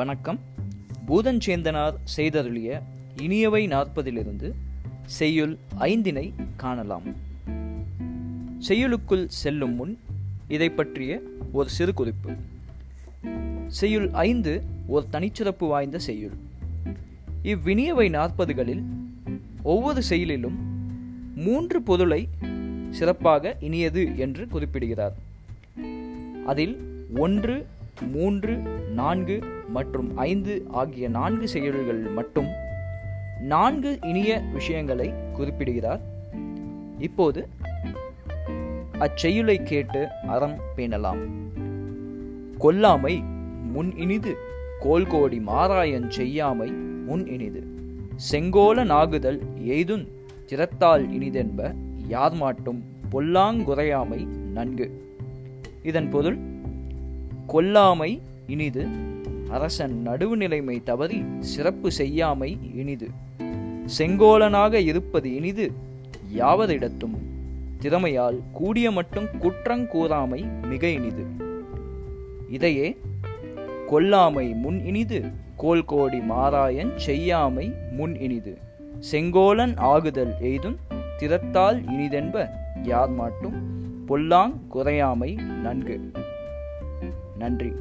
வணக்கம். பூதஞ்சேந்தனார் செய்தருளிய இனியவை நாற்பதிலிருந்து செய்யுள் ஐந்தினை காணலாம். செய்யுளுக்குள் செல்லும் முன் இதை பற்றிய ஒரு சிறு குறிப்பு. செய்யுள் ஐந்து ஒரு தனிச்சிறப்பு வாய்ந்த செய்யுள். இவ்வினியவை நாற்பதுகளில் ஒவ்வொரு செயலிலும் மூன்று பொருளை சிறப்பாக இனியது என்று குறிப்பிடுகிறார். அதில் ஒன்று மூன்று நான்கு மற்றும் ஐந்து ஆகிய நான்கு செயல்கள் மட்டும் நான்கு இனிய விஷயங்களை குறிப்பிடுகிறார். இப்போது அச்செயலை கேட்டு அறம் பேணலாம். கொல்லாமை முன் இனிது கோல்கோடி மாராயன் செய்யாமை முன் இனிது. செங்கோல நாகுதல் எய்துன் திறத்தால் இனிதென்ப யார் மாட்டும் பொல்லாங்குறையாமை நன்கு. இதன் பொருள் கொல்லாமை இனிது அரசன் நடுவுநிலைமை தவறி சிறப்பு செய்யாமை இனிது. செங்கோலனாக இருப்பது இனிது யாவரிடத்தும் திறமையால் கூடிய மட்டும் குற்றங் கூறாமை மிக இனிது. இதையே கொல்லாமை முன் இனிது கோல்கோடி மாராயன் செய்யாமை முன் இனிது. செங்கோலன் ஆகுதல் எய்தும் திறத்தால் இனிதென்ப யார் மாட்டும் பொல்லாங் குறையாமை நன்கு. நன்றி.